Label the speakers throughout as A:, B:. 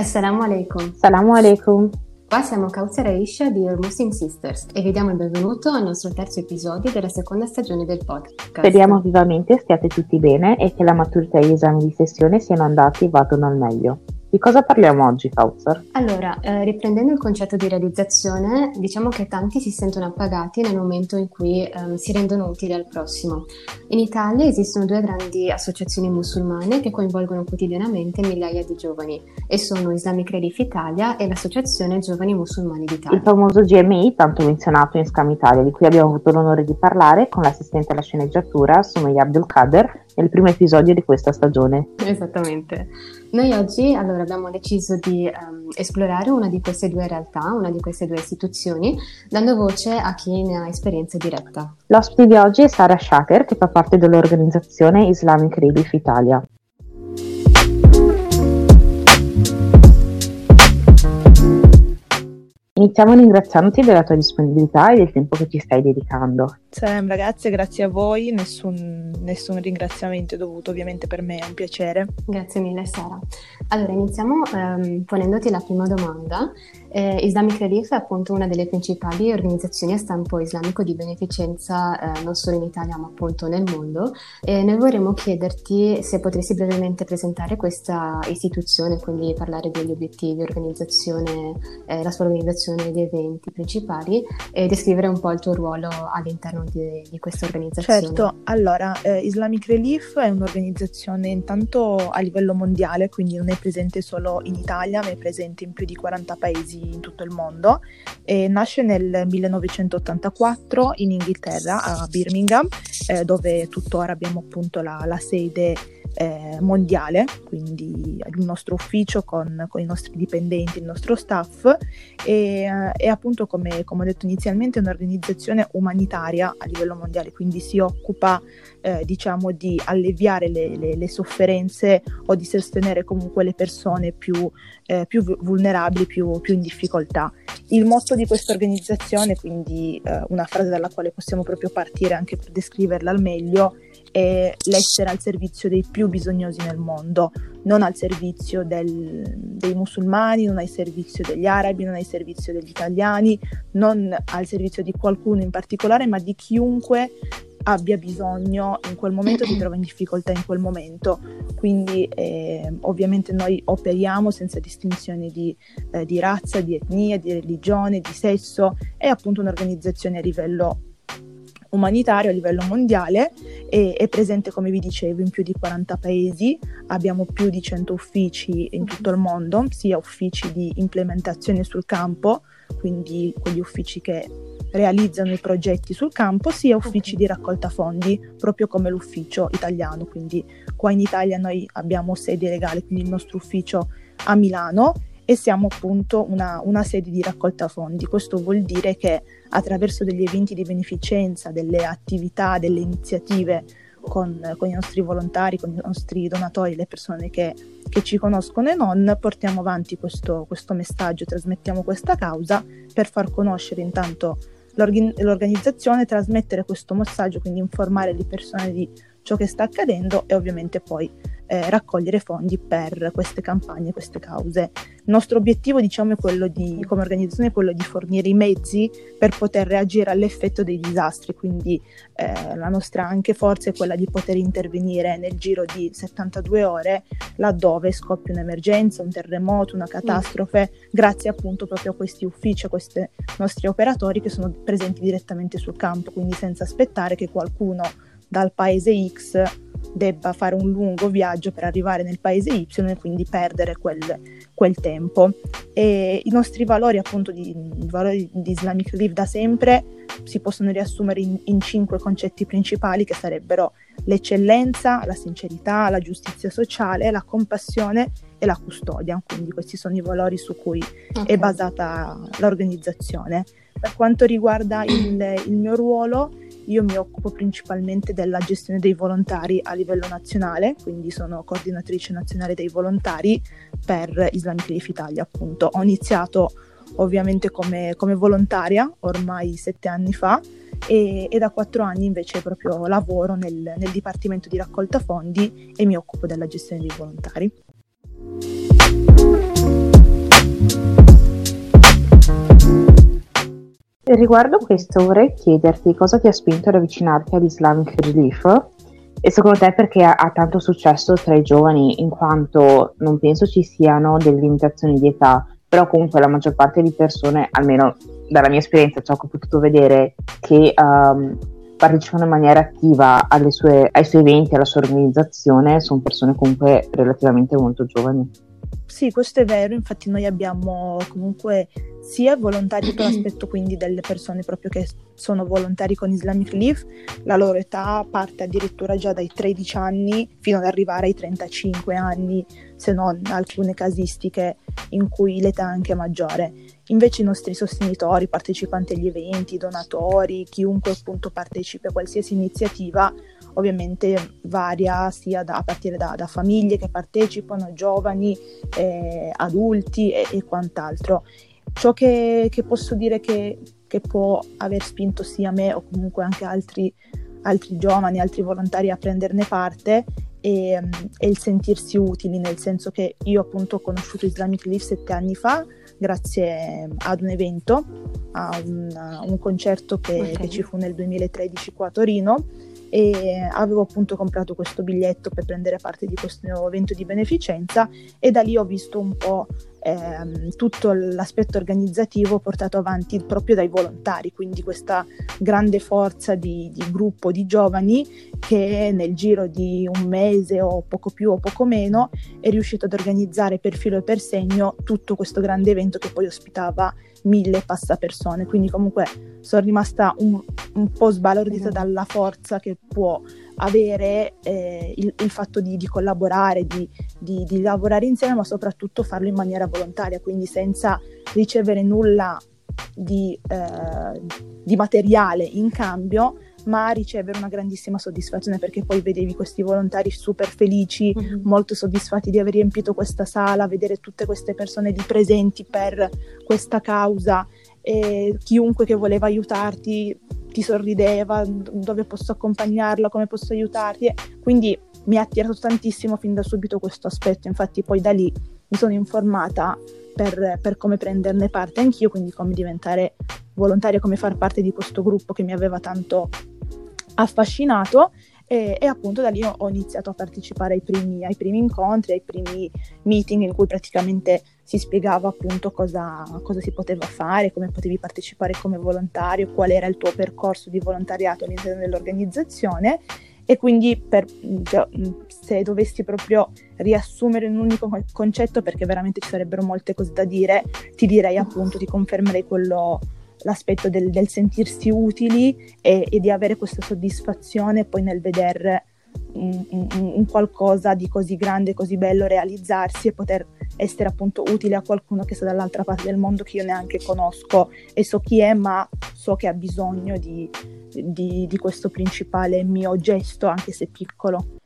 A: Assalamu alaikum.
B: Salamu alaikum.
A: Qua siamo Kautsar e Isha di Your Muslim Sisters e vi diamo il benvenuto al nostro terzo episodio della seconda stagione del podcast.
B: Speriamo vivamente stiate tutti bene e che la maturità e gli esami di sessione siano andati e vadano al meglio. Di cosa parliamo oggi, Kautsar?
A: Allora, eh, riprendendo il concetto di realizzazione, diciamo che tanti si sentono appagati nel momento in cui ehm, si rendono utili al prossimo. In Italia esistono due grandi associazioni musulmane che coinvolgono quotidianamente migliaia di giovani e sono Islamic Relief Italia e l'Associazione Giovani Musulmani d'Italia.
B: Il famoso GMI, tanto menzionato in Scam Italia, di cui abbiamo avuto l'onore di parlare con l'assistente alla sceneggiatura Sumaya Abdulkader nel primo episodio di questa stagione.
A: Esattamente. Noi oggi allora abbiamo deciso di um, esplorare una di queste due realtà, una di queste due istituzioni, dando voce a chi ne ha esperienza diretta.
B: L'ospite di oggi è Sara Shaker, che fa parte dell'organizzazione Islamic Relief Italia. Iniziamo ringraziandoti della tua disponibilità e del tempo che ci stai dedicando.
C: Salem ragazze, grazie a voi, nessun, nessun, ringraziamento è dovuto, ovviamente per me è un piacere.
A: Grazie mille Sara. Allora iniziamo ehm, ponendoti la prima domanda. Eh, Islamic Relief è appunto una delle principali organizzazioni a stampo islamico di beneficenza eh, non solo in Italia ma appunto nel mondo e noi vorremmo chiederti se potresti brevemente presentare questa istituzione, quindi parlare degli obiettivi, eh, la sua organizzazione, gli eventi principali e descrivere un po' il tuo ruolo all'interno all'interno di, di questa organizzazione?
C: Certo, allora eh, Islamic Relief è un'organizzazione intanto a livello mondiale, quindi non è presente solo in Italia, ma è presente in più di 40 paesi in tutto il mondo. E nasce nel 1984 in Inghilterra, a Birmingham, eh, dove tuttora abbiamo appunto la, la sede eh, mondiale, quindi il nostro ufficio con, con, i nostri dipendenti, il nostro staff e, eh, e appunto come, come, ho detto inizialmente è un'organizzazione umanitaria a livello mondiale, quindi si occupa eh, diciamo di alleviare le, le, le, sofferenze o di sostenere comunque le persone più, eh, più vulnerabili, più, più, in difficoltà. Il motto di questa organizzazione, quindi eh, una frase dalla quale possiamo proprio partire anche per descriverla al meglio, è l'essere al servizio dei più bisognosi nel mondo, non al servizio del, dei musulmani, non al servizio degli arabi, non al servizio degli italiani, non al servizio di qualcuno in particolare, ma di chiunque abbia bisogno in quel momento, si trova in difficoltà in quel momento. Quindi eh, ovviamente noi operiamo senza distinzione di, eh, di razza, di etnia, di religione, di sesso, è appunto un'organizzazione a livello umanitario a livello mondiale e è presente, come vi dicevo, in più di 40 paesi, abbiamo più di 100 uffici in tutto il mondo, sia uffici di implementazione sul campo, quindi quegli uffici che realizzano i progetti sul campo, sia uffici di raccolta fondi, proprio come l'ufficio italiano. Quindi qua in Italia noi abbiamo sede legale, quindi il nostro ufficio a Milano e siamo appunto una, una sede di raccolta fondi. Questo vuol dire che attraverso degli eventi di beneficenza, delle attività, delle iniziative con, con, i nostri volontari, con i nostri donatori, le persone che, che ci conoscono e non, portiamo avanti questo, questo, messaggio, trasmettiamo questa causa per far conoscere intanto l'organ- l'organizzazione, trasmettere questo messaggio, quindi informare le persone di ciò che sta accadendo e ovviamente poi eh, raccogliere fondi per queste campagne, queste cause. Il nostro obiettivo, diciamo, di, come organizzazione, è quello di fornire i mezzi per poter reagire all'effetto dei disastri, quindi eh, la nostra anche forza è quella di poter intervenire nel giro di 72 ore laddove scoppia un'emergenza, un terremoto, una catastrofe, mm. grazie appunto proprio a questi uffici, a questi nostri operatori che sono presenti direttamente sul campo, quindi senza aspettare che qualcuno dal paese X debba fare un lungo viaggio per arrivare nel paese Y e quindi perdere quel, quel tempo. E I nostri valori, appunto, di, valori di Islamic Relief da sempre si possono riassumere in, in cinque concetti principali che sarebbero l'eccellenza, la sincerità, la giustizia sociale, la compassione e la custodia. Quindi questi sono i valori su cui okay. è basata l'organizzazione. Per quanto riguarda il, il mio ruolo, io mi occupo principalmente della gestione dei volontari a livello nazionale, quindi sono coordinatrice nazionale dei volontari per Islamic Relief Italia, appunto. Ho iniziato ovviamente come, come volontaria ormai sette anni fa e, e, da quattro anni invece proprio lavoro nel, nel Dipartimento di raccolta fondi e mi occupo della gestione dei volontari.
B: Riguardo questo vorrei chiederti cosa ti ha spinto ad avvicinarti all'Islamic Relief e secondo te perché ha, ha, tanto successo tra i giovani in quanto non penso ci siano delle limitazioni di età, però comunque la maggior parte di persone, almeno dalla mia esperienza, ciò che ho potuto vedere, che um, partecipano in maniera attiva sue, ai suoi eventi, alla sua organizzazione, sono persone comunque relativamente molto giovani.
C: Sì, questo è vero, infatti noi abbiamo comunque sia volontari per l'aspetto quindi delle persone proprio che sono volontari con Islamic Relief, la loro età parte addirittura già dai 13 anni fino ad arrivare ai 35 anni, se non alcune casistiche in cui l'età è anche maggiore. Invece i nostri sostenitori, partecipanti agli eventi, donatori, chiunque appunto partecipi a qualsiasi iniziativa, ovviamente varia sia da, a partire da, da, famiglie che partecipano, giovani, eh, adulti e, e, quant'altro. Ciò che, che posso dire che, che, può aver spinto sia me o comunque anche altri, altri giovani, altri volontari a prenderne parte è, è, il sentirsi utili, nel senso che io appunto ho conosciuto Islamic Relief sette anni fa grazie ad un evento, a un, a un concerto che, okay. che ci fu nel 2013 qua a Torino e avevo appunto comprato questo biglietto per prendere parte di questo evento di beneficenza e da lì ho visto un po' ehm, tutto l'aspetto organizzativo portato avanti proprio dai volontari, quindi questa grande forza di, di gruppo di giovani che nel giro di un mese o poco più o poco meno è riuscito ad organizzare per filo e per segno tutto questo grande evento che poi ospitava mille passapersone, quindi comunque sono rimasta un, un po' sbalordita mm. dalla forza che può avere eh, il, il, fatto di, di collaborare, di, di, di, lavorare insieme, ma soprattutto farlo in maniera volontaria, quindi senza ricevere nulla di, eh, di materiale in cambio, ma ricevere una grandissima soddisfazione perché poi vedevi questi volontari super felici, mm-hmm. molto soddisfatti di aver riempito questa sala, vedere tutte queste persone lì presenti per questa causa e chiunque che voleva aiutarti ti sorrideva, dove posso accompagnarla, come posso aiutarti. Quindi mi ha attirato tantissimo fin da subito questo aspetto, infatti poi da lì mi sono informata per, per, come prenderne parte anch'io, quindi come diventare volontaria, come far parte di questo gruppo che mi aveva tanto affascinato e, e, appunto da lì ho iniziato a partecipare ai primi, ai primi, incontri, ai primi meeting in cui praticamente si spiegava appunto cosa, cosa, si poteva fare, come potevi partecipare come volontario, qual era il tuo percorso di volontariato all'interno dell'organizzazione. E quindi per, cioè, se dovessi proprio riassumere un unico concetto, perché veramente ci sarebbero molte cose da dire, ti direi appunto, ti confermerei quello l'aspetto del, del sentirsi utili e, e, di avere questa soddisfazione poi nel vedere un, un, un, qualcosa di così grande, così bello realizzarsi e poter essere appunto utile a qualcuno che sta dall'altra parte del mondo che io neanche conosco e so chi è, ma so che ha bisogno di, di, di questo principale mio gesto, anche se piccolo.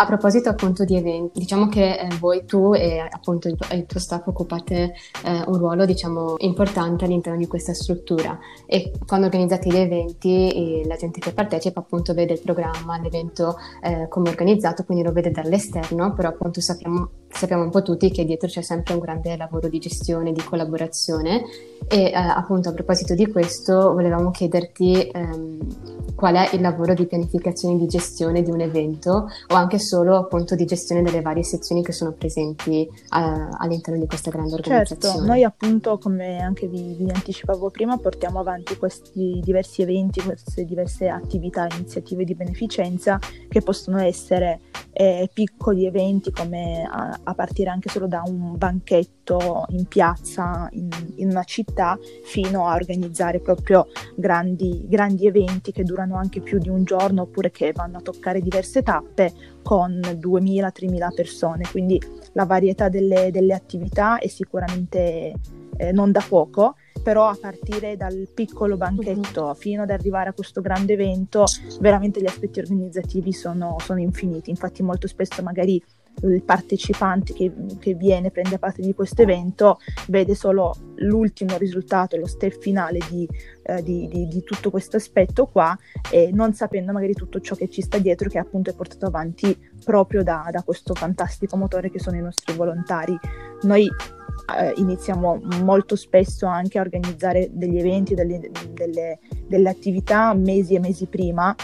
A: A proposito appunto di eventi, diciamo che eh, voi, tu e appunto il, il tuo staff occupate eh, un ruolo diciamo importante all'interno di questa struttura. E quando organizzate gli eventi la gente che partecipa appunto vede il programma, l'evento eh, come organizzato, quindi lo vede dall'esterno, però appunto sappiamo, sappiamo un po' tutti che dietro c'è sempre un grande lavoro di gestione, di collaborazione. E eh, appunto a proposito di questo volevamo chiederti ehm, qual è il lavoro di pianificazione e di gestione di un evento o anche solo appunto di gestione delle varie sezioni che sono presenti uh, all'interno di questa grande certo, organizzazione.
C: Certo, noi appunto come anche vi, vi, anticipavo prima portiamo avanti questi diversi eventi, queste diverse attività, iniziative di beneficenza che possono essere eh, piccoli eventi come a, a, partire anche solo da un banchetto in piazza in, in una città fino a organizzare proprio grandi, grandi eventi che durano anche più di un giorno oppure che vanno a toccare diverse tappe con 2.000-3.000 persone, quindi la varietà delle, delle attività è sicuramente eh, non da poco, però a partire dal piccolo banchetto uh-huh. fino ad arrivare a questo grande evento, veramente gli aspetti organizzativi sono, sono infiniti, infatti molto spesso magari il partecipante che, che, viene, prende parte di questo evento, vede solo l'ultimo risultato, lo step finale di, eh, di, di, di, tutto questo aspetto qua e non sapendo magari tutto ciò che ci sta dietro che appunto è portato avanti proprio da, da questo fantastico motore che sono i nostri volontari. Noi eh, iniziamo molto spesso anche a organizzare degli eventi, delle, delle, delle attività mesi e mesi prima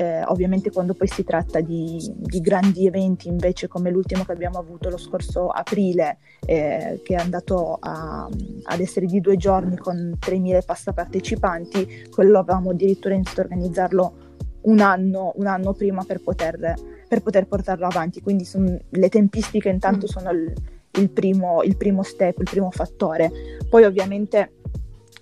C: eh, ovviamente quando poi si tratta di, di, grandi eventi invece come l'ultimo che abbiamo avuto lo scorso aprile eh, che è andato a, ad essere di due giorni con 3.000 passa partecipanti, quello avevamo addirittura iniziato a organizzarlo un anno, un anno prima per poter, per poter, portarlo avanti, quindi son, le tempistiche intanto mm. sono il, il, primo, il primo step, il primo fattore. Poi ovviamente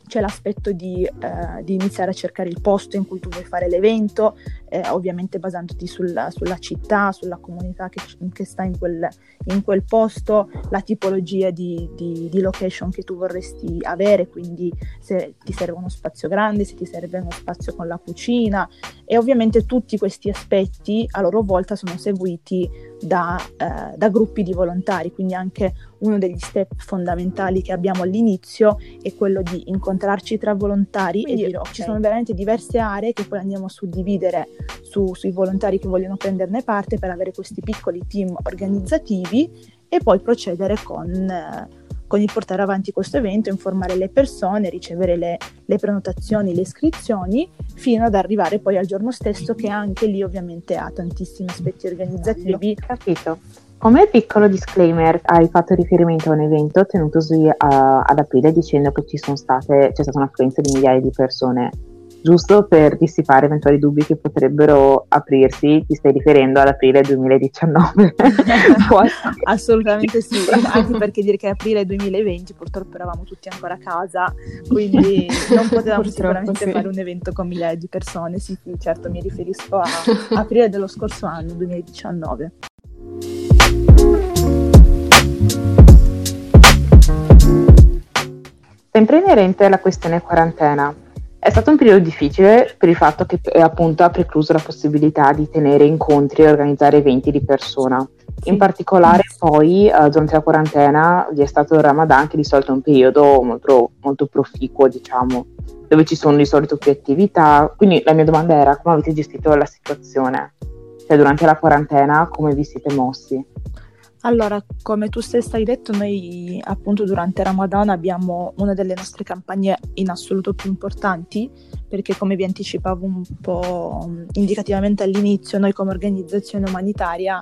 C: c'è l'aspetto di, eh, di, iniziare a cercare il posto in cui tu vuoi fare l'evento, eh, ovviamente basandoti sulla, sulla, città, sulla comunità che, che sta in quel, in quel, posto, la tipologia di, di, di, location che tu vorresti avere, quindi se ti serve uno spazio grande, se ti serve uno spazio con la cucina e ovviamente tutti questi aspetti a loro volta sono seguiti da, eh, da gruppi di volontari, quindi anche uno degli step fondamentali che abbiamo all'inizio è quello di incontrarci tra volontari Quindi, e dire okay. ci sono veramente diverse aree che poi andiamo a suddividere su, sui volontari che vogliono prenderne parte per avere questi piccoli team organizzativi e poi procedere con, eh, con il portare avanti questo evento, informare le persone, ricevere le, le prenotazioni, le iscrizioni, fino ad arrivare poi al giorno stesso che anche lì ovviamente ha tantissimi aspetti organizzativi.
B: Capito. Come piccolo disclaimer, hai fatto riferimento a un evento tenutosi uh, ad aprile dicendo che ci sono state, c'è stata un'affluenza di migliaia di persone. Giusto per dissipare eventuali dubbi che potrebbero aprirsi, ti stai riferendo ad aprile 2019?
C: Assolutamente sì, anche perché dire che aprile 2020 purtroppo eravamo tutti ancora a casa, quindi non potevamo sicuramente sì. fare un evento con migliaia di persone. Sì, sì, certo, mi riferisco a aprile dello scorso anno, 2019.
B: Sempre inerente alla questione quarantena, è stato un periodo difficile per il fatto che eh, appunto ha precluso la possibilità di tenere incontri e organizzare eventi di persona. In particolare poi eh, durante la quarantena vi è stato il Ramadan che di solito è un periodo molto, molto proficuo, diciamo, dove ci sono di solito più attività. Quindi la mia domanda era come avete gestito la situazione? Cioè durante la quarantena come vi siete mossi?
C: Allora, come tu stessa hai detto, noi appunto durante Ramadan abbiamo una delle nostre campagne in assoluto più importanti, perché come vi anticipavo un po' mm, indicativamente all'inizio, noi come organizzazione umanitaria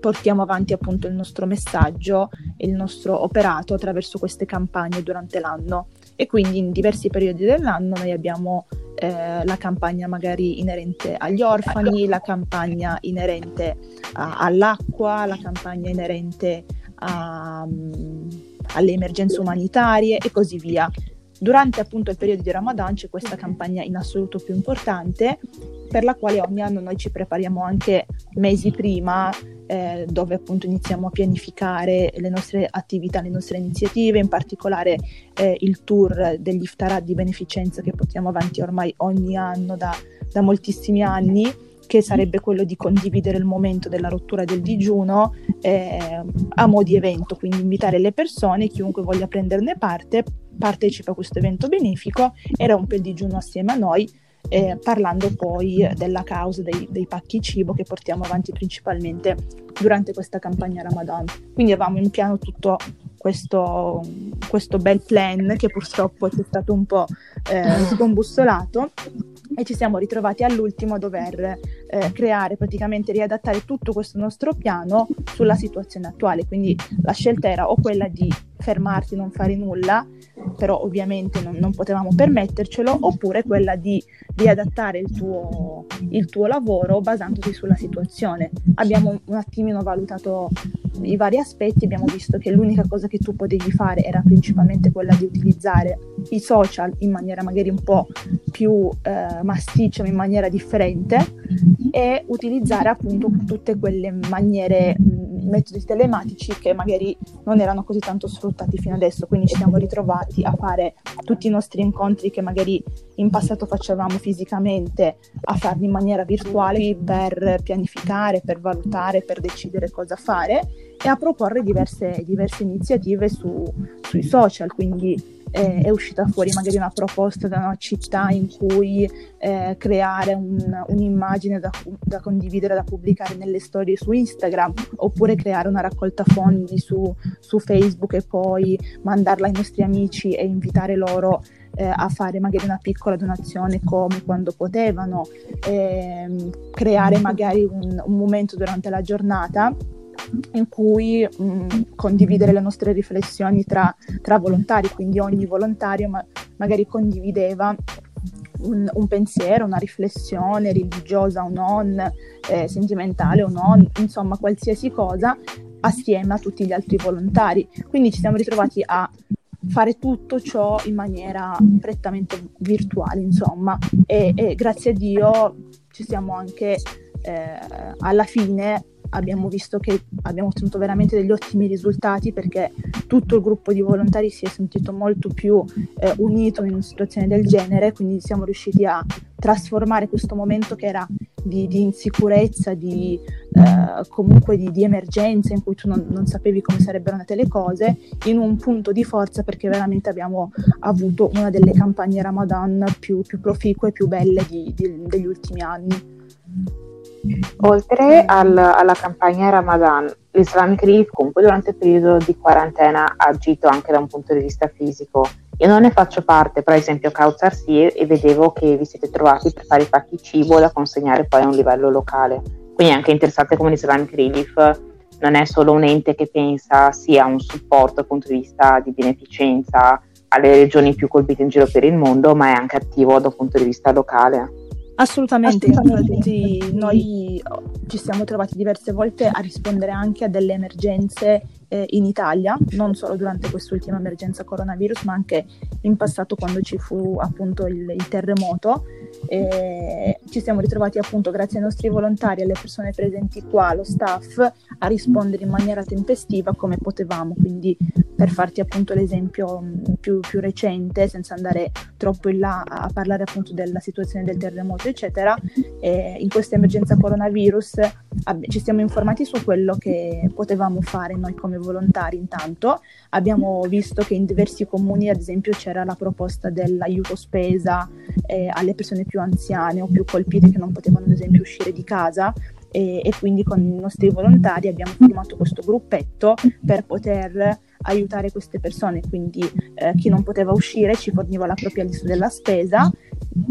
C: portiamo avanti appunto il nostro messaggio e il nostro operato attraverso queste campagne durante l'anno e quindi in diversi periodi dell'anno noi abbiamo eh, la campagna magari inerente agli orfani, la campagna inerente a, all'acqua, la campagna inerente a, um, alle emergenze umanitarie e così via. Durante appunto il periodo di Ramadan c'è questa campagna in assoluto più importante per la quale ogni anno noi ci prepariamo anche mesi prima eh, dove appunto iniziamo a pianificare le nostre attività, le nostre iniziative, in particolare eh, il tour degli iftarà di beneficenza che portiamo avanti ormai ogni anno da, da moltissimi anni che sarebbe quello di condividere il momento della rottura del digiuno eh, a mo' di evento, quindi invitare le persone, chiunque voglia prenderne parte, partecipa a questo evento benefico e rompe il digiuno assieme a noi eh, parlando poi della causa dei, dei, pacchi cibo che portiamo avanti principalmente durante questa campagna Ramadan. Quindi avevamo in piano tutto questo, questo bel plan che purtroppo è stato un po' eh, scombussolato e ci siamo ritrovati all'ultimo a dover eh, creare, praticamente riadattare tutto questo nostro piano sulla situazione attuale. Quindi la scelta era o quella di fermarsi, non fare nulla, però ovviamente non, non potevamo permettercelo, oppure quella di riadattare il tuo, il tuo lavoro basandosi sulla situazione. Abbiamo un attimino valutato i vari aspetti, abbiamo visto che l'unica cosa che tu potevi fare era principalmente quella di utilizzare i social in maniera magari un po' più eh, masticcia, ma in maniera differente e utilizzare appunto tutte quelle maniere metodi telematici che magari non erano così tanto sfruttati fino adesso, quindi ci siamo ritrovati a fare tutti i nostri incontri che magari in passato facevamo fisicamente, a farli in maniera virtuale per pianificare, per valutare, per decidere cosa fare e a proporre diverse, diverse iniziative su, sui social, quindi eh, è uscita fuori magari una proposta da una città in cui eh, creare un, un'immagine da, da, condividere, da pubblicare nelle storie su Instagram, oppure creare una raccolta fondi su, su Facebook e poi mandarla ai nostri amici e invitare loro eh, a fare magari una piccola donazione come quando potevano, ehm, creare magari un, un momento durante la giornata in cui mh, mm, condividere le nostre riflessioni tra, tra volontari, quindi ogni volontario ma- magari condivideva un, un, pensiero, una riflessione religiosa o non, eh, sentimentale o non, insomma qualsiasi cosa assieme a tutti gli altri volontari. Quindi ci siamo ritrovati a fare tutto ciò in maniera prettamente virtuale, insomma, e, e grazie a Dio ci siamo anche eh, alla fine abbiamo visto che abbiamo ottenuto veramente degli ottimi risultati perché tutto il gruppo di volontari si è sentito molto più eh, unito in una situazione del genere, quindi siamo riusciti a trasformare questo momento che era di, di insicurezza, di, eh, comunque di, di, emergenza in cui tu non, non, sapevi come sarebbero andate le cose, in un punto di forza perché veramente abbiamo avuto una delle campagne Ramadan più, più proficue più belle degli ultimi anni.
B: Oltre al, alla campagna Ramadan, l'Islamic Relief comunque durante il periodo di quarantena ha agito anche da un punto di vista fisico. Io non ne faccio parte, per esempio Kautsar sì, e vedevo che vi siete trovati per fare i pacchi cibo da consegnare poi a un livello locale. Quindi è anche interessante come l'Islamic Relief non è solo un ente che pensa sia un supporto dal punto di vista di beneficenza alle regioni più colpite in giro per il mondo, ma è anche attivo da un punto di vista locale.
C: Assolutamente, Assolutamente. noi ci siamo trovati diverse volte a rispondere anche a delle emergenze eh, in Italia, non solo durante quest'ultima emergenza coronavirus, ma anche in passato quando ci fu appunto il, il terremoto. E ci siamo ritrovati appunto grazie ai nostri volontari, alle persone presenti qua, allo staff, a rispondere in maniera tempestiva come potevamo. Quindi per farti appunto l'esempio mm, più, più recente, senza andare troppo in là a parlare appunto della situazione del terremoto, eccetera, eh, in questa emergenza coronavirus ab- ci siamo informati su quello che potevamo fare noi come volontari intanto. Abbiamo visto che in diversi comuni, ad esempio, c'era la proposta dell'aiuto spesa eh, alle persone più anziane o più colpite che non potevano, ad esempio, uscire di casa. E, e quindi con i nostri volontari abbiamo formato questo gruppetto per poter aiutare queste persone, quindi eh, chi non poteva uscire ci forniva la propria lista della spesa,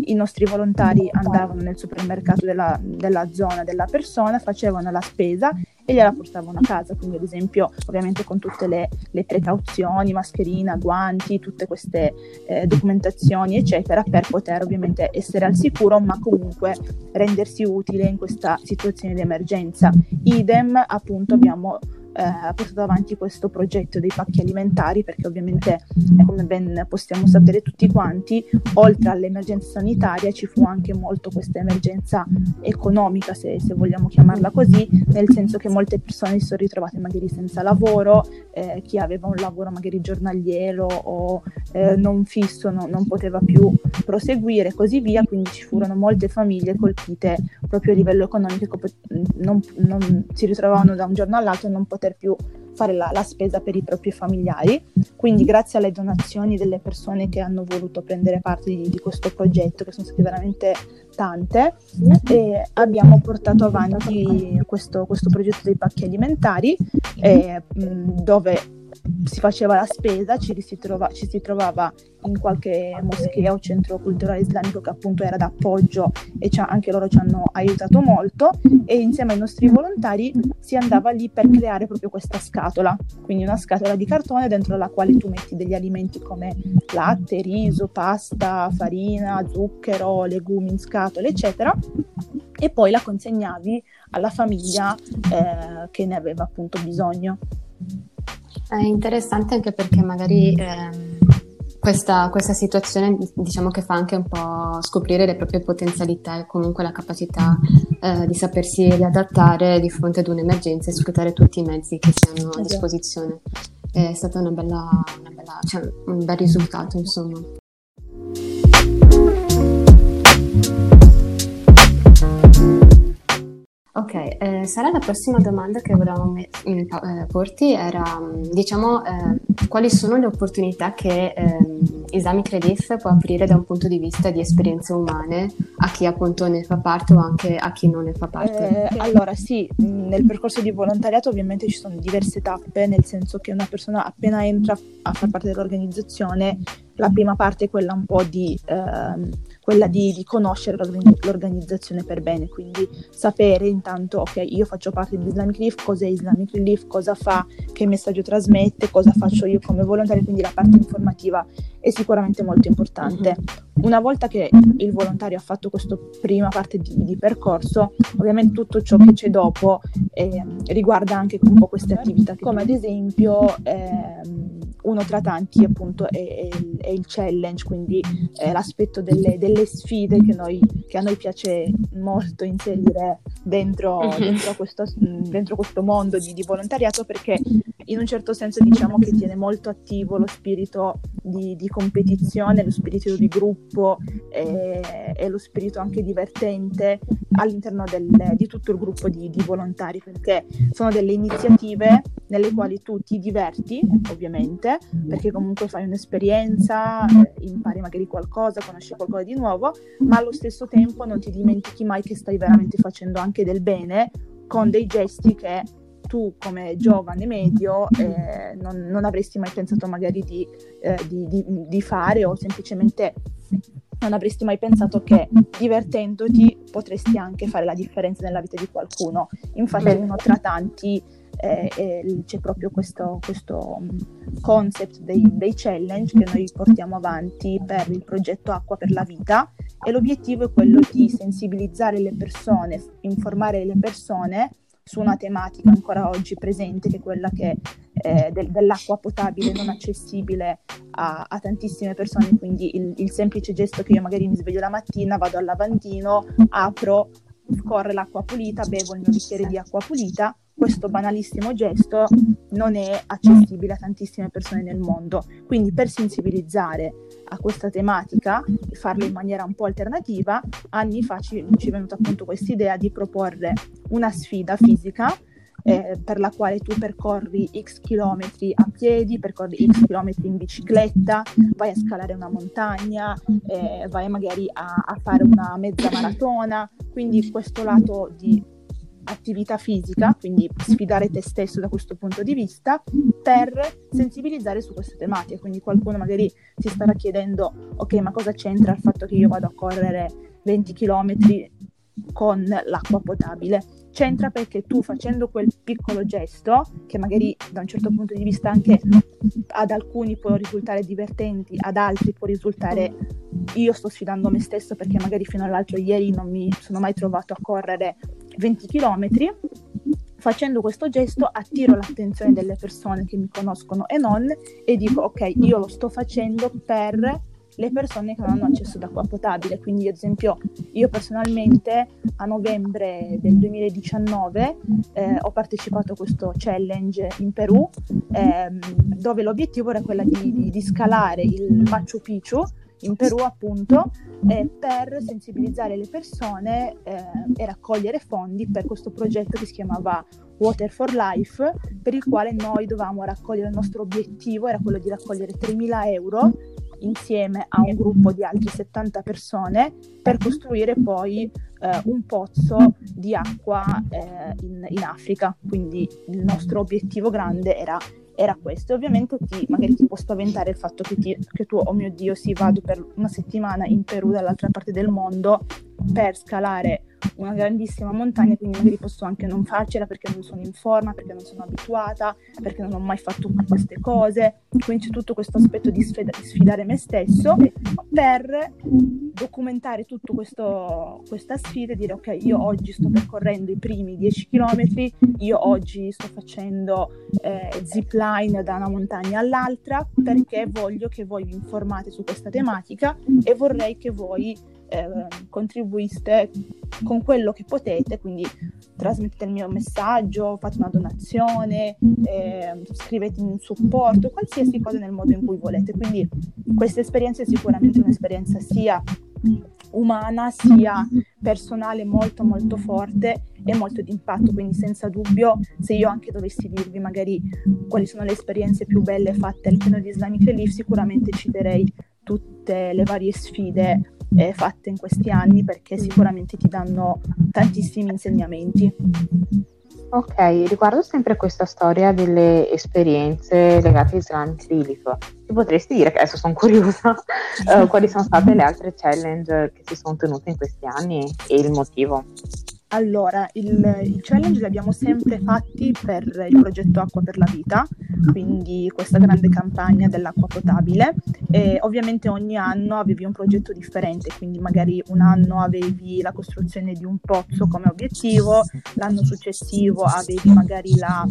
C: i nostri volontari andavano nel supermercato della, della zona della persona, facevano la spesa e gliela portavano a casa, quindi ad esempio ovviamente con tutte le, le precauzioni, mascherina, guanti, tutte queste eh, documentazioni eccetera per poter ovviamente essere al sicuro ma comunque rendersi utile in questa situazione di emergenza. Idem appunto abbiamo eh, portato avanti questo progetto dei pacchi alimentari perché ovviamente come ben possiamo sapere tutti quanti oltre all'emergenza sanitaria ci fu anche molto questa emergenza economica se, se vogliamo chiamarla così nel senso che molte persone si sono ritrovate magari senza lavoro eh, chi aveva un lavoro magari giornaliero o eh, non fisso no, non poteva più proseguire e così via. Quindi ci furono molte famiglie colpite proprio a livello economico non, non si ritrovavano da un giorno all'altro non potevano poter più fare la, la, spesa per i propri familiari. Quindi grazie alle donazioni delle persone che hanno voluto prendere parte di, di questo progetto, che sono state veramente tante, abbiamo portato avanti questo, questo, progetto dei pacchi alimentari eh, dove si faceva la spesa, ci si, trova, ci si trovava in qualche moschea o centro culturale islamico che appunto era d'appoggio e anche loro ci hanno aiutato molto e insieme ai nostri volontari si andava lì per creare proprio questa scatola, quindi una scatola di cartone dentro la quale tu metti degli alimenti come latte, riso, pasta, farina, zucchero, legumi in scatole, eccetera, e poi la consegnavi alla famiglia eh, che ne aveva appunto bisogno.
A: È interessante anche perché magari... Ehm questa, questa, situazione diciamo che fa anche un po' scoprire le proprie potenzialità e comunque la capacità eh, di sapersi riadattare di fronte ad un'emergenza e sfruttare tutti i mezzi che si hanno a esatto. disposizione. È stato una bella, una bella, cioè, un bel risultato, insomma. Ok, eh, Sara, la prossima domanda che volevamo me- eh, porti era, diciamo, eh, quali sono le opportunità che ehm, Islamic Relief può aprire da un punto di vista di esperienze umane a chi appunto ne fa parte o anche a chi non ne fa parte?
C: Eh, allora sì, nel percorso di volontariato ovviamente ci sono diverse tappe, nel senso che una persona appena entra a far parte dell'organizzazione, la prima parte è quella un po' di ehm, quella di, di conoscere l'organizzazione per bene, quindi sapere intanto, ok, io faccio parte di Islamic Relief, cos'è Islamic Relief, cosa fa, che messaggio trasmette, cosa faccio io come volontario, quindi la parte informativa è sicuramente molto importante. Mm-hmm. Una volta che il volontario ha fatto questa prima parte di, di, percorso, ovviamente tutto ciò che c'è dopo eh, riguarda anche un po' queste attività, come ad esempio... Eh, uno tra tanti appunto è, è, è il challenge, quindi è l'aspetto delle, delle sfide che, noi, che, a noi piace molto inserire dentro, mhm. dentro, questo, dentro questo, mondo di, di, volontariato perché in un certo senso diciamo che tiene molto attivo lo spirito di, di competizione, lo spirito di gruppo e, e, lo spirito anche divertente all'interno del, di tutto il gruppo di, di volontari perché sono delle iniziative nelle quali tu ti diverti ovviamente perché comunque fai un'esperienza, eh, impari magari qualcosa, conosci qualcosa di nuovo, ma allo stesso tempo non ti dimentichi mai che stai veramente facendo anche del bene con dei gesti che tu come giovane medio eh, non, non, avresti mai pensato magari di, eh, di, di, di, fare o semplicemente non avresti mai pensato che divertendoti potresti anche fare la differenza nella vita di qualcuno. Infatti uno tra tanti eh, c'è proprio questo, questo mm, concept dei, dei, challenge che noi portiamo avanti per il progetto Acqua per la Vita e l'obiettivo è quello di sensibilizzare le persone, informare le persone su una tematica ancora oggi presente, che è quella che, eh, del, dell'acqua potabile non accessibile a, a tantissime persone. Quindi il, il, semplice gesto che io magari mi sveglio la mattina, vado al lavandino, apro, scorre l'acqua pulita, bevo il mio bicchiere di acqua pulita questo banalissimo gesto non è accessibile a tantissime persone nel mondo. Quindi per sensibilizzare a questa tematica e farlo in maniera un po' alternativa, anni fa ci, ci è venuta appunto questa idea di proporre una sfida fisica eh, per la quale tu percorri x chilometri a piedi, percorri x chilometri in bicicletta, vai a scalare una montagna, eh, vai magari a, a fare una mezza maratona. Quindi questo lato di attività fisica, quindi sfidare te stesso da questo punto di vista, per sensibilizzare su queste tematiche. Quindi qualcuno magari si starà chiedendo, ok, ma cosa c'entra il fatto che io vado a correre 20 km con l'acqua potabile? C'entra perché tu facendo quel piccolo gesto, che magari da un certo punto di vista anche ad alcuni può risultare divertenti, ad altri può risultare io sto sfidando me stesso perché magari fino all'altro ieri non mi sono mai trovato a correre 20 km, facendo questo gesto attiro l'attenzione delle persone che mi conoscono e non e dico ok, io lo sto facendo per le persone che non hanno accesso ad acqua potabile. Quindi, ad esempio, io personalmente a novembre del 2019 eh, ho partecipato a questo challenge in Perù, ehm, dove l'obiettivo era quello di, di, di scalare il Machu Picchu in Perù appunto eh, per sensibilizzare le persone eh, e raccogliere fondi per questo progetto che si chiamava Water for Life per il quale noi dovevamo raccogliere il nostro obiettivo era quello di raccogliere 3.000 euro insieme a un gruppo di altre 70 persone per costruire poi eh, un pozzo di acqua eh, in, in Africa quindi il nostro obiettivo grande era era questo. Ovviamente ti, magari ti può spaventare il fatto che, ti, che, tu, oh mio Dio, sì, vado per una settimana in Perù dall'altra parte del mondo per scalare una grandissima montagna, quindi magari posso anche non farcela perché non sono in forma, perché non sono abituata, perché non ho mai fatto queste cose. Quindi c'è tutto questo aspetto di, sfida- di sfidare me stesso per documentare tutta questa sfida e dire ok, io oggi sto percorrendo i primi 10 km, io oggi sto facendo eh, zip line da una montagna all'altra perché voglio che voi vi informate su questa tematica e vorrei che voi eh, contribuiste con quello che potete, quindi trasmettete il mio messaggio, fate una donazione, eh, scrivete un supporto, qualsiasi cosa nel modo in cui volete. Quindi questa esperienza è sicuramente un'esperienza sia umana sia personale molto molto forte e molto d'impatto, quindi senza dubbio se io anche dovessi dirvi magari quali sono le esperienze più belle fatte all'interno di Islamic Relief, sicuramente citerei tutte le varie sfide eh, fatte in questi anni perché sicuramente ti danno tantissimi insegnamenti.
B: Ok, riguardo sempre questa storia delle esperienze legate a Islamic Relief, ti potresti dire, che adesso sono curiosa, uh, quali sono state le altre challenge che si sono tenute in questi anni e il motivo?
C: Allora, il, i challenge li abbiamo sempre fatti per il progetto Acqua per la Vita, quindi questa grande campagna dell'acqua potabile. E ovviamente ogni anno avevi un progetto differente, quindi magari un anno avevi la costruzione di un pozzo come obiettivo, l'anno successivo avevi magari la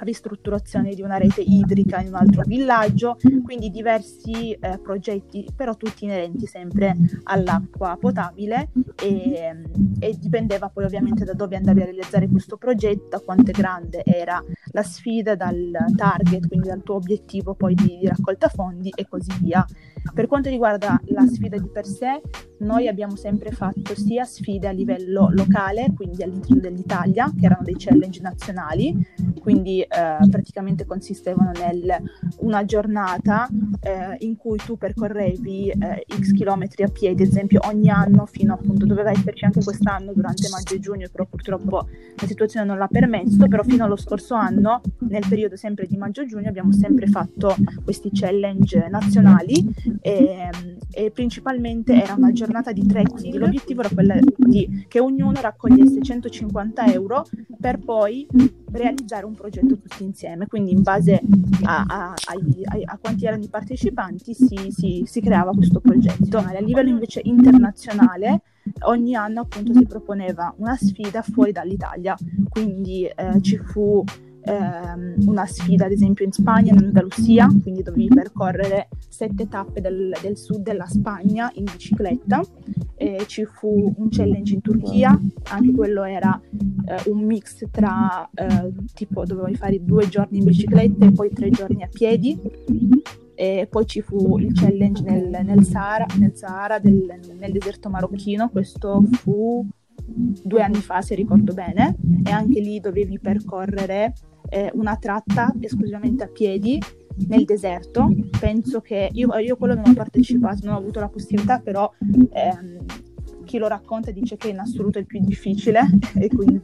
C: ristrutturazione di una rete idrica in un altro villaggio, quindi diversi eh, progetti, però tutti inerenti sempre all'acqua potabile e, e dipendeva poi ovviamente da dove andavi a realizzare questo progetto, quanto è grande era la sfida dal target, quindi dal tuo obiettivo poi di, di raccolta fondi e così via. Per quanto riguarda la sfida di per sé, noi abbiamo sempre fatto sia sfide a livello locale, quindi all'interno dell'Italia, che erano dei challenge nazionali, quindi eh, praticamente consistevano nel una giornata eh, in cui tu percorrevi eh, x chilometri a piedi, ad esempio ogni anno fino appunto doveva esserci anche quest'anno durante maggio e giugno, però purtroppo la situazione non l'ha permesso, però fino allo scorso anno, nel periodo sempre di maggio-giugno, abbiamo sempre fatto questi challenge nazionali e, e principalmente era una giornata di trekking. L'obiettivo era quello di che ognuno raccogliesse 150 euro per poi realizzare un progetto tutti insieme. Quindi in base a, a, a, a quanti erano i partecipanti si, si, si creava questo progetto. A livello invece internazionale ogni anno appunto si proponeva una sfida fuori dall'Italia, quindi eh, ci fu ehm, una sfida ad esempio in Spagna, in Andalusia, quindi dovevi percorrere sette tappe del, del sud della Spagna in bicicletta, e ci fu un challenge in Turchia, anche quello era eh, un mix tra eh, tipo dovevi fare due giorni in bicicletta e poi tre giorni a piedi e poi ci fu il challenge nel, nel Sahara, nel, Sahara del, nel deserto marocchino, questo fu due anni fa se ricordo bene e anche lì dovevi percorrere eh, una tratta esclusivamente a piedi nel deserto. Penso che io, io quello non ho partecipato, non ho avuto la possibilità, però ehm, chi lo racconta dice che in assoluto è il più difficile e quindi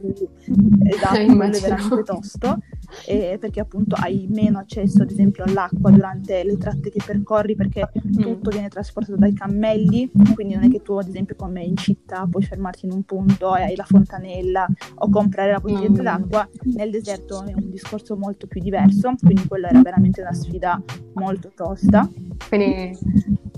C: esatto, eh, quello è veramente tosto eh, perché appunto hai meno accesso ad esempio all'acqua durante le tratte che percorri perché mm. tutto viene trasportato dai cammelli quindi non è che tu ad esempio come in città puoi fermarti in un punto e hai la fontanella o comprare la bottiglietta mm. d'acqua nel deserto è un discorso molto più diverso quindi quella era veramente una sfida molto tosta
A: quindi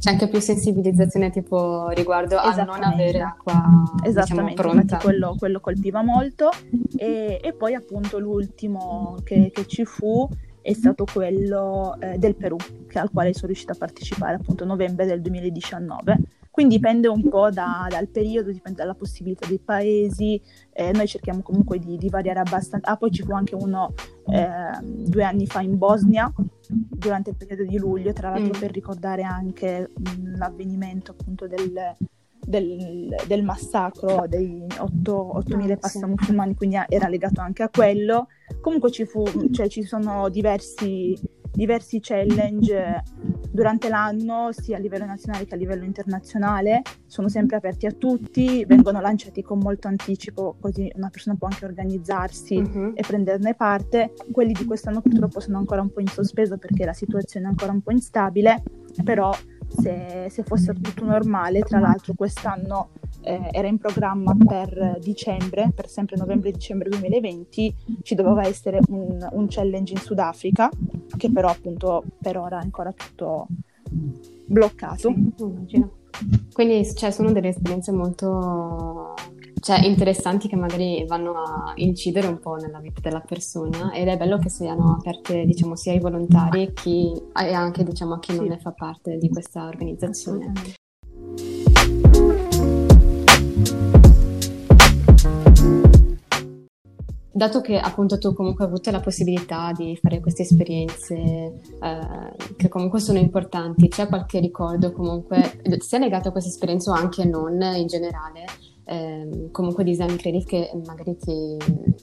A: c'è anche più sensibilizzazione tipo riguardo a non avere acqua diciamo,
C: Esattamente,
A: diciamo, pronta.
C: Quello, quello, colpiva molto. E, e poi appunto l'ultimo che, che, ci fu è stato quello eh, del Perù, al quale sono riuscita a partecipare appunto a novembre del 2019 quindi dipende un po' da, dal periodo, dipende dalla possibilità dei paesi, eh, noi cerchiamo comunque di, di, variare abbastanza. Ah, poi ci fu anche uno eh, due anni fa in Bosnia, durante il periodo di luglio, tra l'altro mm. per ricordare anche mh, l'avvenimento appunto del, del, del, massacro dei 8.000 passa musulmani, quindi era legato anche a quello. Comunque ci, fu, cioè, ci sono diversi diversi challenge durante l'anno, sia a livello nazionale che a livello internazionale, sono sempre aperti a tutti, vengono lanciati con molto anticipo, così una persona può anche organizzarsi uh-huh. e prenderne parte. Quelli di quest'anno purtroppo sono ancora un po' in sospeso perché la situazione è ancora un po' instabile, però se, se fosse tutto normale, tra l'altro quest'anno eh, era in programma per dicembre, per sempre novembre-dicembre 2020, ci doveva essere un, un challenge in Sudafrica, che però appunto per ora è ancora tutto bloccato. Sì, immagino.
A: Quindi cioè, sono delle esperienze molto cioè, interessanti che magari vanno a incidere un po' nella vita della persona ed è bello che siano aperte diciamo, sia ai volontari chi, e anche diciamo, a chi sì. non ne fa parte di questa organizzazione. Dato che appunto tu comunque hai avuto la possibilità di fare queste esperienze eh, che comunque sono importanti, c'è qualche ricordo comunque sia legato a questa esperienza o anche non in generale, eh, comunque di Islamic Relief che magari ti,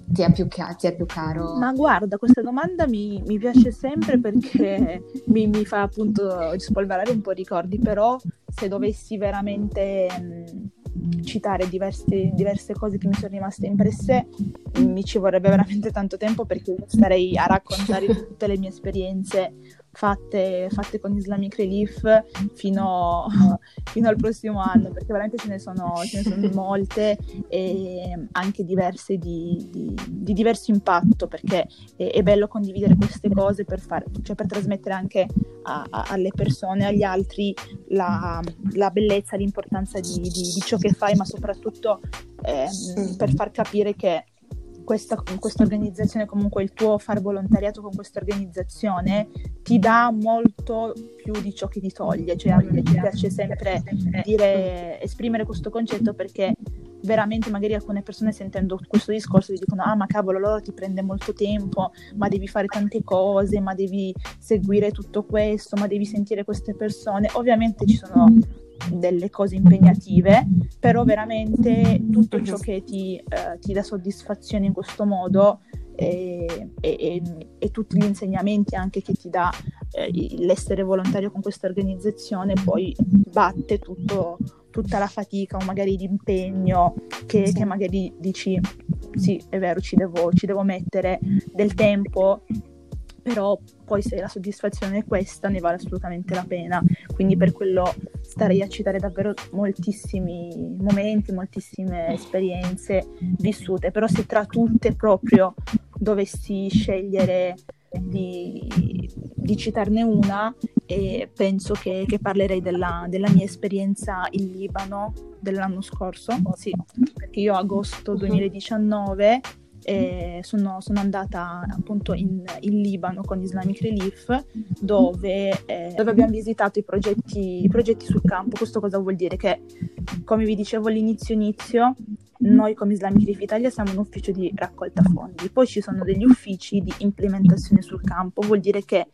A: ti, è più, ti, è più, caro?
C: Ma guarda, questa domanda mi, mi piace sempre perché mi, mi, fa appunto spolverare un po' ricordi, però se dovessi veramente... Mh, citare diverse, diverse cose che mi sono rimaste impresse, mi ci vorrebbe veramente tanto tempo perché starei a raccontare tutte le mie esperienze fatte, fatte con Islamic Relief fino, fino, al prossimo anno, perché veramente ce ne sono, ce ne sono molte e anche diverse di, di, di diverso impatto, perché è, è, bello condividere queste cose per, far, cioè per trasmettere anche a, a, alle persone, agli altri, la, la bellezza, l'importanza di, di, ciò che fai, ma soprattutto eh, per far capire che questa, questa organizzazione, comunque il tuo fare volontariato con questa organizzazione ti dà molto più di ciò che ti toglie. Cioè a me piace sempre dire, esprimere questo concetto perché veramente magari alcune persone sentendo questo discorso ti dicono ah ma cavolo allora ti prende molto tempo ma devi fare tante cose ma devi seguire tutto questo ma devi sentire queste persone. Ovviamente ci sono delle cose impegnative, però veramente tutto ciò che ti, eh, ti dà soddisfazione in questo modo e, e, e, tutti gli insegnamenti anche che ti dà eh, l'essere volontario con questa organizzazione poi batte tutto, tutta la fatica o magari l'impegno che, che magari dici sì è vero ci devo, ci devo mettere del tempo però poi se la soddisfazione è questa ne vale assolutamente la pena, quindi per quello starei a citare davvero moltissimi momenti, moltissime esperienze vissute, però se tra tutte proprio dovessi scegliere di, di citarne una, e penso che, che parlerei della, della, mia esperienza in Libano dell'anno scorso, sì, perché io agosto 2019 e sono, sono andata appunto in, in, Libano con Islamic Relief dove, eh, dove abbiamo visitato i progetti, i progetti, sul campo. Questo cosa vuol dire? Che come vi dicevo all'inizio inizio, noi come Islamic Relief Italia siamo un ufficio di raccolta fondi, poi ci sono degli uffici di implementazione sul campo, vuol dire che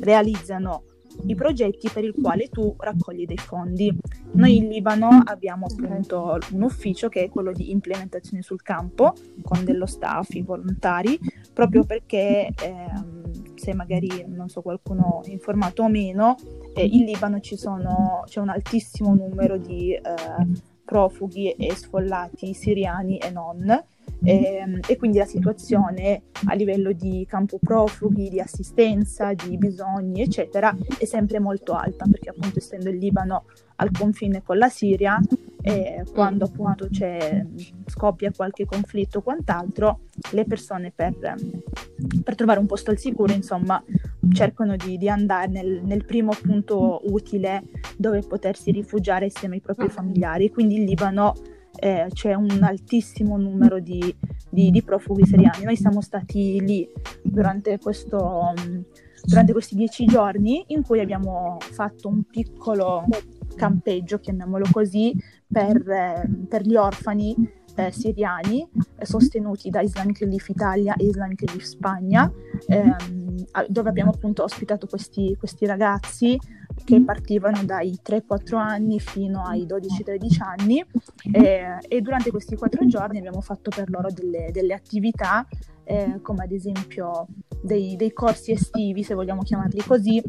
C: realizzano i progetti per il quale tu raccogli dei fondi. Noi in Libano abbiamo appunto un ufficio che è quello di implementazione sul campo con dello staff, i volontari, proprio perché ehm, se magari non so qualcuno è informato o meno, eh, in Libano sono, c'è un altissimo numero di eh, profughi e sfollati siriani e non e, ehm, e, quindi la situazione a livello di campo profughi, di assistenza, di bisogni, eccetera, è sempre molto alta perché appunto essendo il Libano al confine con la Siria, e quando appunto c'è, scoppia qualche conflitto o quant'altro, le persone per, per, trovare un posto al sicuro, insomma, cercano di, di andare nel, nel, primo punto utile dove potersi rifugiare insieme ai propri familiari. Quindi il Libano eh, c'è un altissimo numero di, di, di, profughi siriani. Noi siamo stati lì durante, questo, durante questi dieci giorni in cui abbiamo fatto un piccolo campeggio, chiamiamolo così, per, eh, per gli orfani eh, siriani eh, sostenuti da Islamic Relief Italia e Islamic Relief Spagna, ehm, dove abbiamo appunto ospitato questi, questi ragazzi che partivano dai 3-4 anni fino ai 12-13 anni eh, e durante questi quattro giorni abbiamo fatto per loro delle, delle attività eh, come ad esempio dei, dei, corsi estivi, se vogliamo chiamarli così,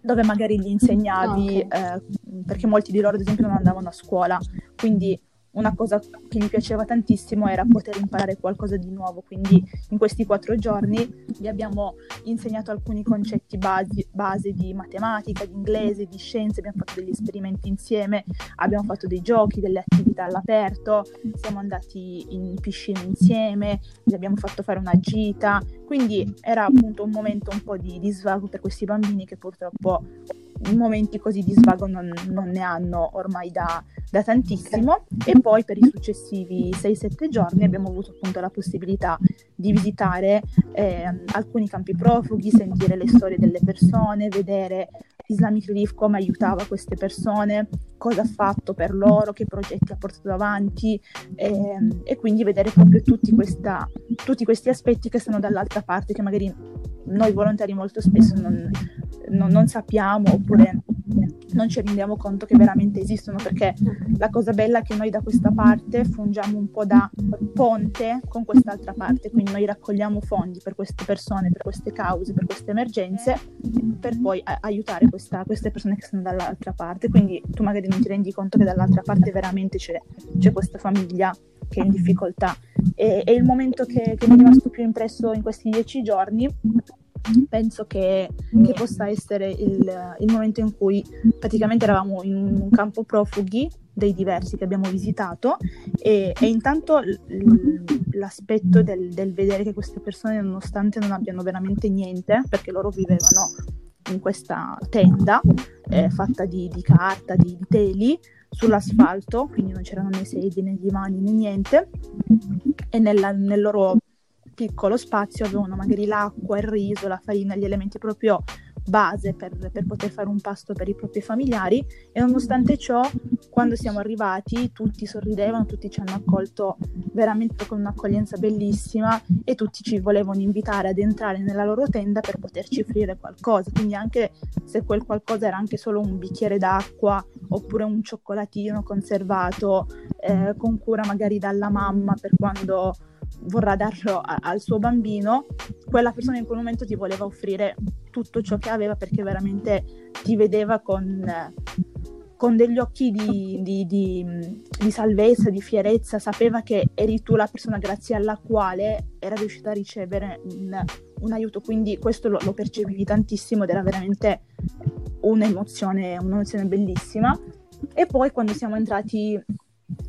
C: dove magari gli insegnavi, okay. eh, perché molti di loro ad esempio non andavano a scuola, quindi una cosa che gli piaceva tantissimo era poter imparare qualcosa di nuovo, quindi in questi quattro giorni gli abbiamo insegnato alcuni concetti basi, base di matematica, di inglese, di scienze, abbiamo fatto degli esperimenti insieme, abbiamo fatto dei giochi, delle attività all'aperto, siamo andati in piscina insieme, gli abbiamo fatto fare una gita, quindi era appunto un momento un po' di, di svago per questi bambini che purtroppo momenti così di svago non, non ne hanno ormai da, da, tantissimo. E poi per i successivi 6-7 giorni abbiamo avuto appunto la possibilità di visitare eh, alcuni campi profughi, sentire le storie delle persone, vedere Islamic Relief come aiutava queste persone, cosa ha fatto per loro, che progetti ha portato avanti eh, e quindi vedere proprio tutti, questa, tutti questi aspetti che sono dall'altra parte che magari noi volontari molto spesso non, non, non sappiamo oppure non ci rendiamo conto che veramente esistono perché la cosa bella è che noi da questa parte fungiamo un po' da ponte con quest'altra parte, quindi noi raccogliamo fondi per queste persone, per queste cause, per queste emergenze, per poi a- aiutare questa, queste persone che sono dall'altra parte. Quindi tu magari non ti rendi conto che dall'altra parte veramente c'è, c'è questa famiglia che è in difficoltà. E, e il momento che, che mi è rimasto più impresso in questi dieci giorni penso che, che possa essere il, il, momento in cui praticamente eravamo in un campo profughi dei diversi che abbiamo visitato e, e intanto l, l'aspetto del, del, vedere che queste persone nonostante non abbiano veramente niente perché loro vivevano in questa tenda eh, fatta di, di carta, di, di teli sull'asfalto, quindi non c'erano né sedie né divani né niente e nella, nel loro piccolo spazio avevano magari l'acqua, il riso, la farina, gli elementi proprio base per, per, poter fare un pasto per i propri familiari. E nonostante ciò quando siamo arrivati tutti sorridevano, tutti ci hanno accolto veramente con un'accoglienza bellissima e tutti ci volevano invitare ad entrare nella loro tenda per poterci offrire qualcosa, quindi anche se quel qualcosa era anche solo un bicchiere d'acqua oppure un cioccolatino conservato eh, con cura magari dalla mamma per quando vorrà darlo a, al suo bambino, quella persona in quel momento ti voleva offrire tutto ciò che aveva perché veramente ti vedeva con, con degli occhi di, di, di, di, salvezza, di fierezza, sapeva che eri tu la persona grazie alla quale era riuscita a ricevere un, un aiuto, quindi questo lo, lo, percepivi tantissimo ed era veramente un'emozione, un'emozione bellissima. E poi quando siamo entrati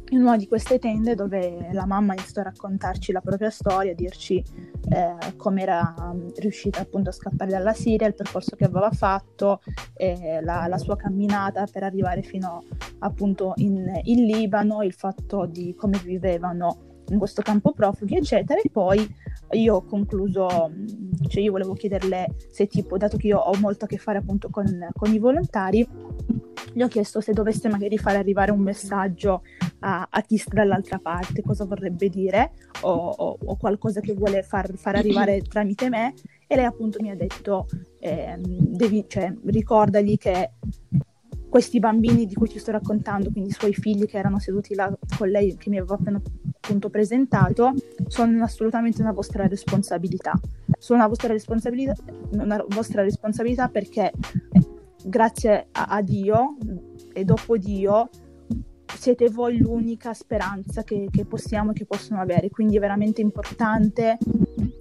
C: in una di queste tende dove la mamma iniziò a raccontarci la propria storia, dirci eh, come era mm, riuscita appunto a scappare dalla Siria, il percorso che aveva fatto, eh, la, la, sua camminata per arrivare fino appunto in, in Libano, il fatto di come vivevano in questo campo profughi, eccetera. E poi io ho concluso, mm, cioè io volevo chiederle se tipo, dato che io ho molto a che fare appunto con, con i volontari, gli ho chiesto se dovesse magari fare arrivare un messaggio a, a chi sta dall'altra parte, cosa vorrebbe dire o, o, o qualcosa che vuole far, far, arrivare tramite me e lei appunto mi ha detto eh, devi, cioè, ricordagli che questi bambini di cui ti sto raccontando, quindi i suoi figli che erano seduti là con lei che mi aveva appena appunto presentato, sono assolutamente una vostra responsabilità. Sono una vostra responsabilità, una vostra responsabilità perché grazie a, a Dio e dopo Dio siete voi l'unica speranza che, che possiamo e che possono avere, quindi è veramente importante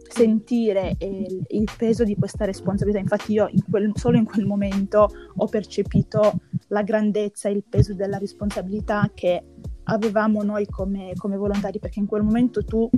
C: sentire il, il peso di questa responsabilità. Infatti io in quel, solo in quel momento ho percepito la grandezza e il peso della responsabilità che avevamo noi come, come volontari, perché in quel momento tu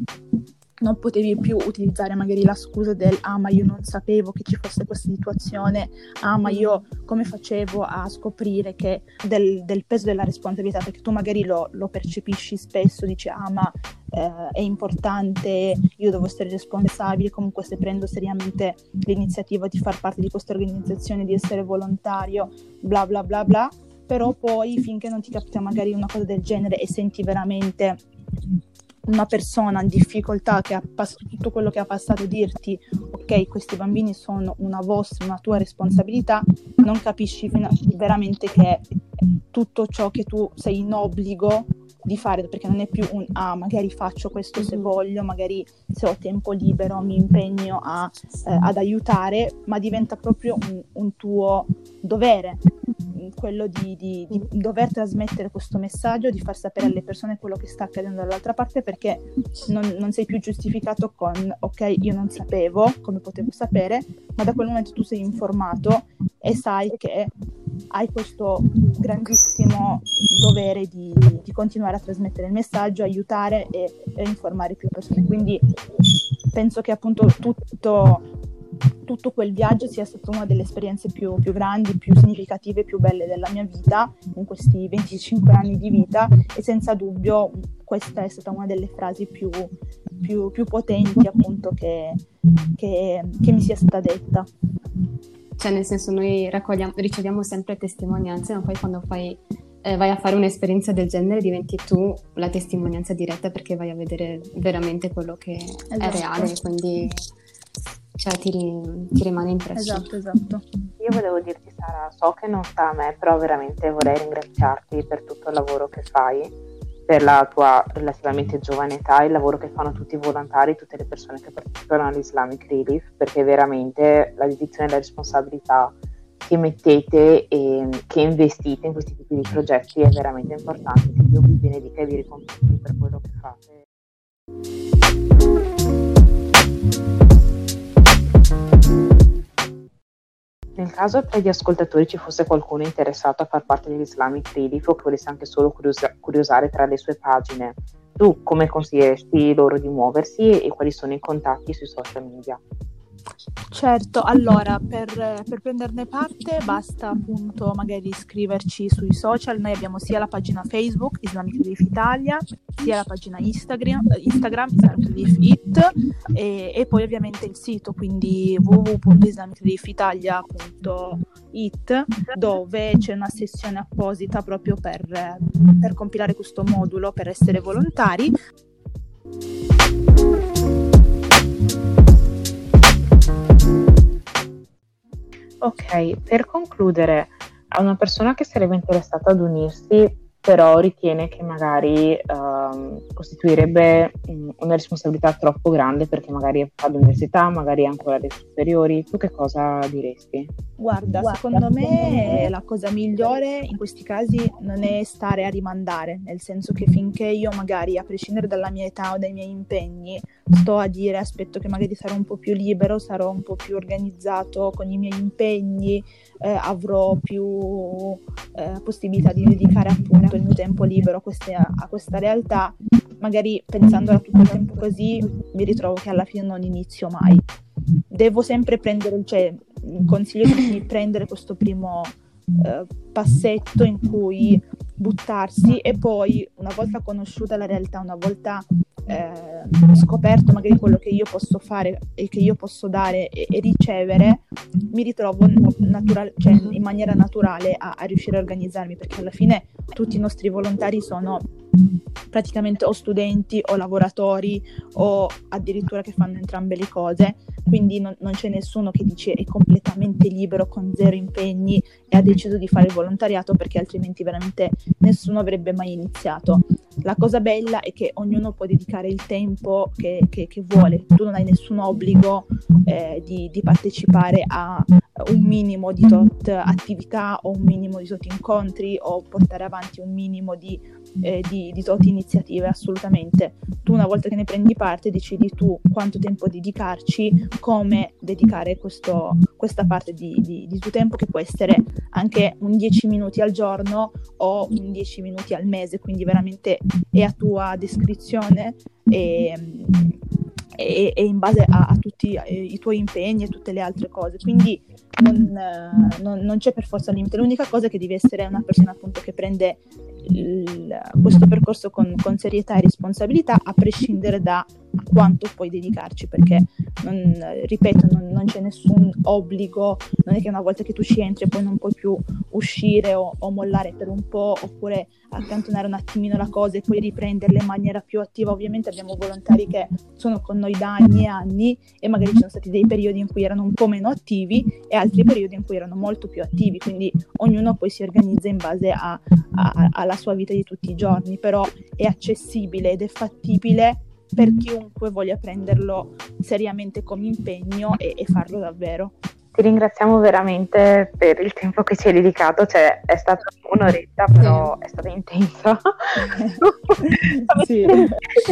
C: non potevi più utilizzare magari la scusa del ah ma io non sapevo che ci fosse questa situazione, ah ma io come facevo a scoprire che del, del peso della responsabilità, perché tu magari lo, lo percepisci spesso, dici ah ma eh, è importante, io devo essere responsabile, comunque se prendo seriamente l'iniziativa di far parte di questa organizzazione, di essere volontario, bla bla bla bla, però poi finché non ti capita magari una cosa del genere e senti veramente una persona in difficoltà che ha passato tutto quello che ha passato dirti ok questi bambini sono una vostra, una tua responsabilità, non capisci veramente che tutto ciò che tu sei in obbligo di fare perché non è più un ah magari faccio questo se mm-hmm. voglio, magari se ho tempo libero mi impegno a, eh, ad aiutare, ma diventa proprio un, un tuo dovere quello di, di, di, dover trasmettere questo messaggio, di far sapere alle persone quello che sta accadendo dall'altra parte perché non, non, sei più giustificato con ok io non sapevo come potevo sapere, ma da quel momento tu sei informato e sai che hai questo grandissimo dovere di, di continuare a trasmettere il messaggio, aiutare e, e informare più persone. Quindi penso che appunto tutto tutto quel viaggio sia stata una delle esperienze più, più, grandi, più significative, più belle della mia vita, in questi 25 anni di vita e senza dubbio questa è stata una delle frasi più, più, più potenti appunto che, che, che mi sia stata detta.
A: Cioè nel senso noi riceviamo sempre testimonianze, ma poi quando fai eh, vai a fare un'esperienza del genere diventi tu la testimonianza diretta perché vai a vedere veramente quello che esatto. è reale, quindi cioè ti, ti, rimane impresso.
C: Esatto, esatto.
B: Io volevo dirti Sara, so che non sta a me, però veramente vorrei ringraziarti per tutto il lavoro che fai, per la tua relativamente giovane età, il lavoro che fanno tutti i volontari, tutte le persone che partecipano all'Islamic Relief, perché veramente la dedizione e la responsabilità che mettete e che investite in questi tipi di progetti è veramente importante. Dio vi benedica e vi ricompensi per quello che fate. Nel caso tra gli ascoltatori ci fosse qualcuno interessato a far parte dell'Islamic Relief o che volesse anche solo curiosa- curiosare tra le sue pagine, tu come consiglieresti loro di muoversi e quali sono i contatti sui social media?
C: Certo, allora per, per, prenderne parte basta appunto magari iscriverci sui social, noi abbiamo sia la pagina Facebook Islamic Relief Italia, sia la pagina Instagram, Instagram Islamic Relief It e, e poi ovviamente il sito quindi www.islamicreliefitalia.it dove c'è una sessione apposita proprio per, per compilare questo modulo per essere volontari.
B: Ok, per concludere, a una persona che sarebbe interessata ad unirsi, però ritiene che magari um, costituirebbe um, una responsabilità troppo grande perché magari fa l'università, magari ancora le superiori, tu che cosa diresti?
C: Guarda, Guarda secondo me la cosa migliore in questi casi non è stare a rimandare, nel senso che finché io magari, a prescindere dalla mia età o dai miei impegni, sto a dire aspetto che magari sarò un po' più libero, sarò un po' più organizzato con i miei impegni, eh, avrò più eh, possibilità di dedicare appunto il mio tempo libero a, queste, a questa realtà, magari pensando a tutto il tempo così mi ritrovo che alla fine non inizio mai. Devo sempre prendere, cioè, consiglio di prendere questo primo eh, passetto in cui buttarsi e poi una volta conosciuta la realtà, una volta eh, scoperto magari quello che io posso fare e che io posso dare e, e ricevere, mi ritrovo natural- cioè, in maniera naturale a, a riuscire a organizzarmi perché alla fine tutti i nostri volontari sono praticamente o studenti o lavoratori o addirittura che fanno entrambe le cose, quindi non, non, c'è nessuno che dice è completamente libero con zero impegni e ha deciso di fare il volontariato perché altrimenti veramente nessuno avrebbe mai iniziato. La cosa bella è che ognuno può dedicare il tempo che, che, che vuole, tu non hai nessun obbligo eh, di, di partecipare a un minimo di tot attività o un minimo di tot incontri o portare avanti un minimo di eh, di, di tot iniziative, assolutamente. Tu una volta che ne prendi parte decidi tu quanto tempo dedicarci, come dedicare questo, questa parte di, di, di tuo tempo che può essere anche un 10 minuti al giorno o un 10 minuti al mese, quindi veramente è a tua descrizione e, e, e in base a, a tutti eh, i tuoi impegni e tutte le altre cose. Quindi non, non, non, c'è per forza limite. L'unica cosa è che devi essere una persona appunto che prende il, questo percorso con, con, serietà e responsabilità, a prescindere da quanto puoi dedicarci, perché non, ripeto, non, non, c'è nessun obbligo, non è che una volta che tu ci entri poi non puoi più uscire o, o mollare per un po', oppure accantonare un attimino la cosa e poi riprenderla in maniera più attiva. Ovviamente abbiamo volontari che sono con noi da anni e anni e magari ci sono stati dei periodi in cui erano un po' meno attivi e altri periodi in cui erano molto più attivi, quindi ognuno poi si organizza in base a, a, alla sua vita di tutti i giorni, però è accessibile ed è fattibile per chiunque voglia prenderlo seriamente come impegno e, e farlo davvero.
B: ti ringraziamo veramente per il tempo che ci hai dedicato, cioè è stata un'oretta, però sì. è stata intensa.
A: sì.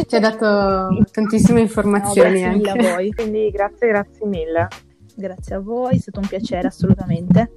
A: Ci ha dato tantissime informazioni.
C: No, grazie
A: anche.
C: a voi.
B: Quindi grazie, grazie mille.
C: Grazie a voi, è stato un piacere assolutamente.